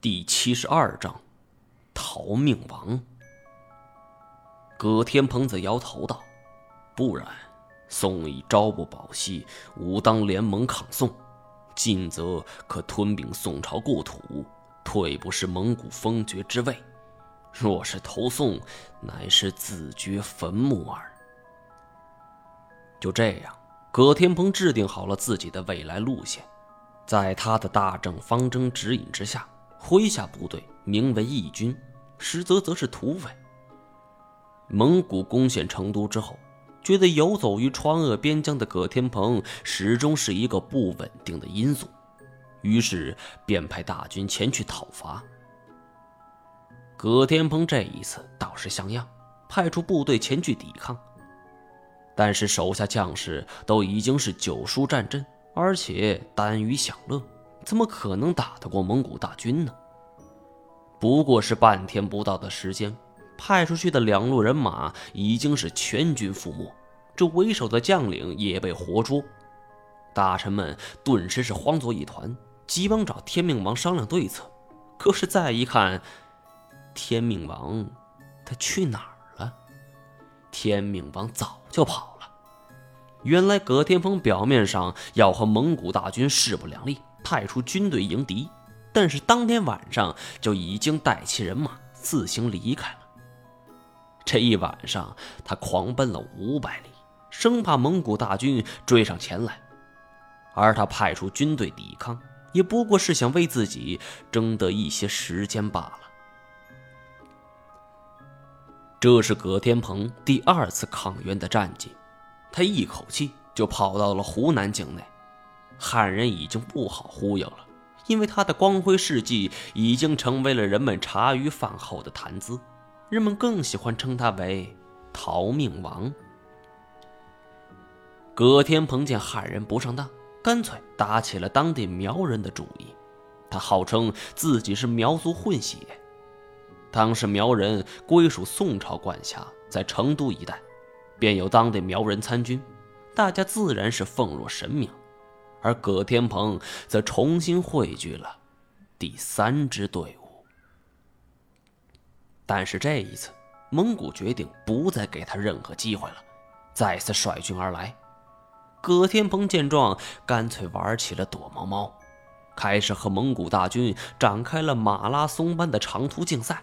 第七十二章，逃命王。葛天鹏则摇头道：“不然，宋以朝不保夕，武当联盟抗宋；进则可吞并宋朝故土，退不失蒙古封爵之位；若是投宋，乃是自掘坟墓耳。”就这样，葛天鹏制定好了自己的未来路线，在他的大政方针指引之下。麾下部队名为义军，实则则是土匪。蒙古攻陷成都之后，觉得游走于川鄂边疆的葛天鹏始终是一个不稳定的因素，于是便派大军前去讨伐。葛天鹏这一次倒是像样，派出部队前去抵抗，但是手下将士都已经是久疏战阵，而且耽于享乐。怎么可能打得过蒙古大军呢？不过是半天不到的时间，派出去的两路人马已经是全军覆没，这为首的将领也被活捉。大臣们顿时是慌作一团，急忙找天命王商量对策。可是再一看，天命王他去哪儿了？天命王早就跑了。原来葛天峰表面上要和蒙古大军势不两立。派出军队迎敌，但是当天晚上就已经带齐人马自行离开了。这一晚上，他狂奔了五百里，生怕蒙古大军追上前来。而他派出军队抵抗，也不过是想为自己争得一些时间罢了。这是葛天鹏第二次抗元的战绩，他一口气就跑到了湖南境内。汉人已经不好忽悠了，因为他的光辉事迹已经成为了人们茶余饭后的谈资，人们更喜欢称他为“逃命王”。葛天鹏见汉人不上当，干脆打起了当地苗人的主意。他号称自己是苗族混血，当时苗人归属宋朝管辖，在成都一带，便有当地苗人参军，大家自然是奉若神明。而葛天鹏则重新汇聚了第三支队伍，但是这一次，蒙古决定不再给他任何机会了，再次率军而来。葛天鹏见状，干脆玩起了躲猫猫，开始和蒙古大军展开了马拉松般的长途竞赛。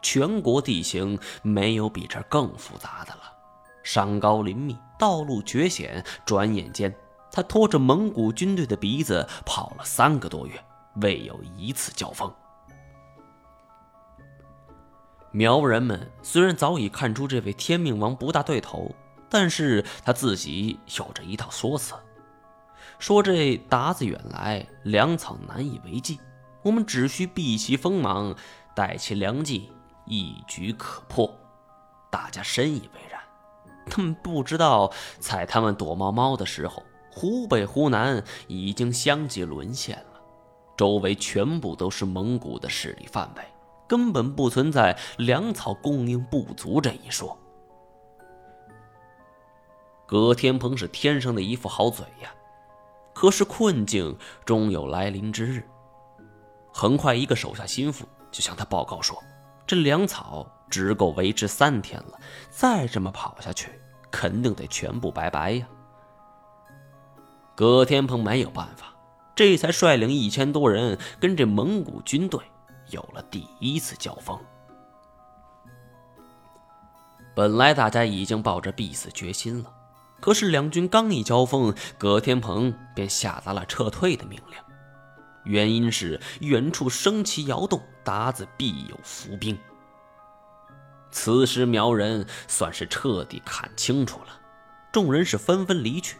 全国地形没有比这更复杂的了，山高林密，道路绝险，转眼间。他拖着蒙古军队的鼻子跑了三个多月，未有一次交锋。苗人们虽然早已看出这位天命王不大对头，但是他自己有着一套说辞，说这鞑子远来，粮草难以为继，我们只需避其锋芒，待其良机，一举可破。大家深以为然，他们不知道，在他们躲猫猫的时候。湖北、湖南已经相继沦陷了，周围全部都是蒙古的势力范围，根本不存在粮草供应不足这一说。葛天鹏是天生的一副好嘴呀，可是困境终有来临之日。很快，一个手下心腹就向他报告说：“这粮草只够维持三天了，再这么跑下去，肯定得全部拜拜呀。”葛天鹏没有办法，这才率领一千多人跟这蒙古军队有了第一次交锋。本来大家已经抱着必死决心了，可是两军刚一交锋，葛天鹏便下达了撤退的命令，原因是远处升旗摇动，鞑子必有伏兵。此时苗人算是彻底看清楚了，众人是纷纷离去。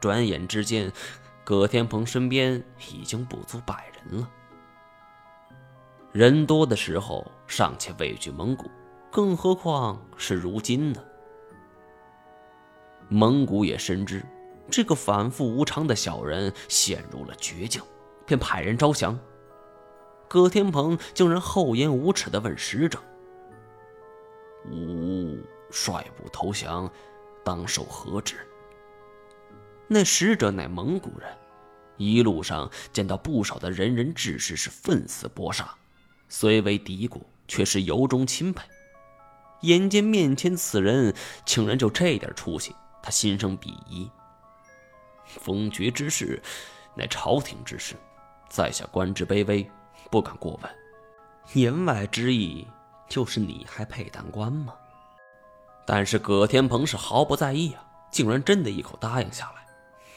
转眼之间，葛天鹏身边已经不足百人了。人多的时候尚且畏惧蒙古，更何况是如今呢？蒙古也深知这个反复无常的小人陷入了绝境，便派人招降。葛天鹏竟然厚颜无耻地问使者：“吾率部投降，当受何职？”那使者乃蒙古人，一路上见到不少的仁人志士是奋死搏杀，虽为敌国，却是由衷钦佩。眼见面前此人竟然就这点出息，他心生鄙夷。封爵之事，乃朝廷之事，在下官职卑微，不敢过问。言外之意，就是你还配当官吗？但是葛天鹏是毫不在意啊，竟然真的一口答应下来。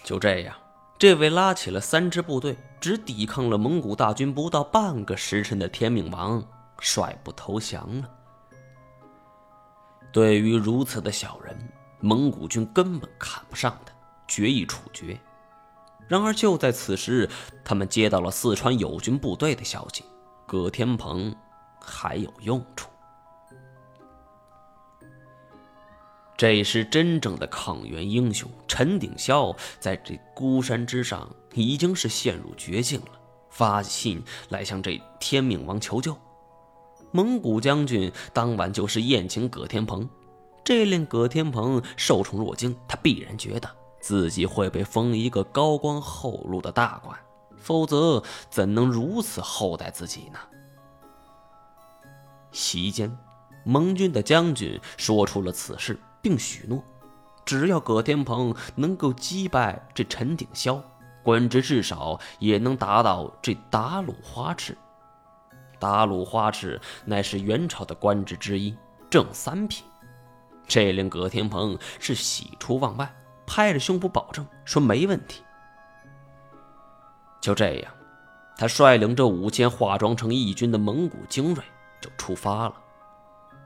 就这样，这位拉起了三支部队，只抵抗了蒙古大军不到半个时辰的天命王，率部投降了。对于如此的小人，蒙古军根本看不上他，决意处决。然而就在此时，他们接到了四川友军部队的消息，葛天鹏还有用处。这是，真正的抗元英雄陈鼎霄在这孤山之上已经是陷入绝境了，发信来向这天命王求救。蒙古将军当晚就是宴请葛天鹏，这令葛天鹏受宠若惊。他必然觉得自己会被封一个高官厚禄的大官，否则怎能如此厚待自己呢？席间，蒙军的将军说出了此事，并许诺，只要葛天鹏能够击败这陈鼎霄，官职至少也能达到这达鲁花赤。达鲁花赤乃是元朝的官职之一，正三品。这令葛天鹏是喜出望外，拍着胸脯保证说没问题。就这样，他率领着五千化妆成义军的蒙古精锐就出发了。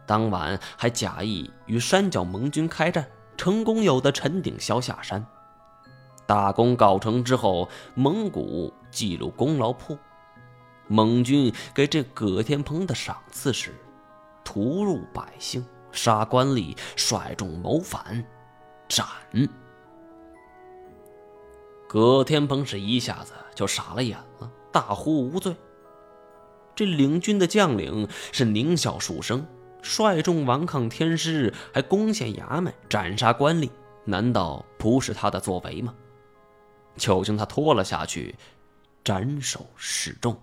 当晚还假意与山脚蒙军开战，成功有的陈鼎霄下山。大功告成之后，蒙古记录功劳簿。蒙军给这葛天鹏的赏赐是：屠戮百姓，杀官吏，率众谋反，斩。葛天鹏是一下子就傻了眼了，大呼无罪。这领军的将领是狞笑数声，率众顽抗天师，还攻陷衙门，斩杀官吏，难道不是他的作为吗？就将他拖了下去，斩首示众。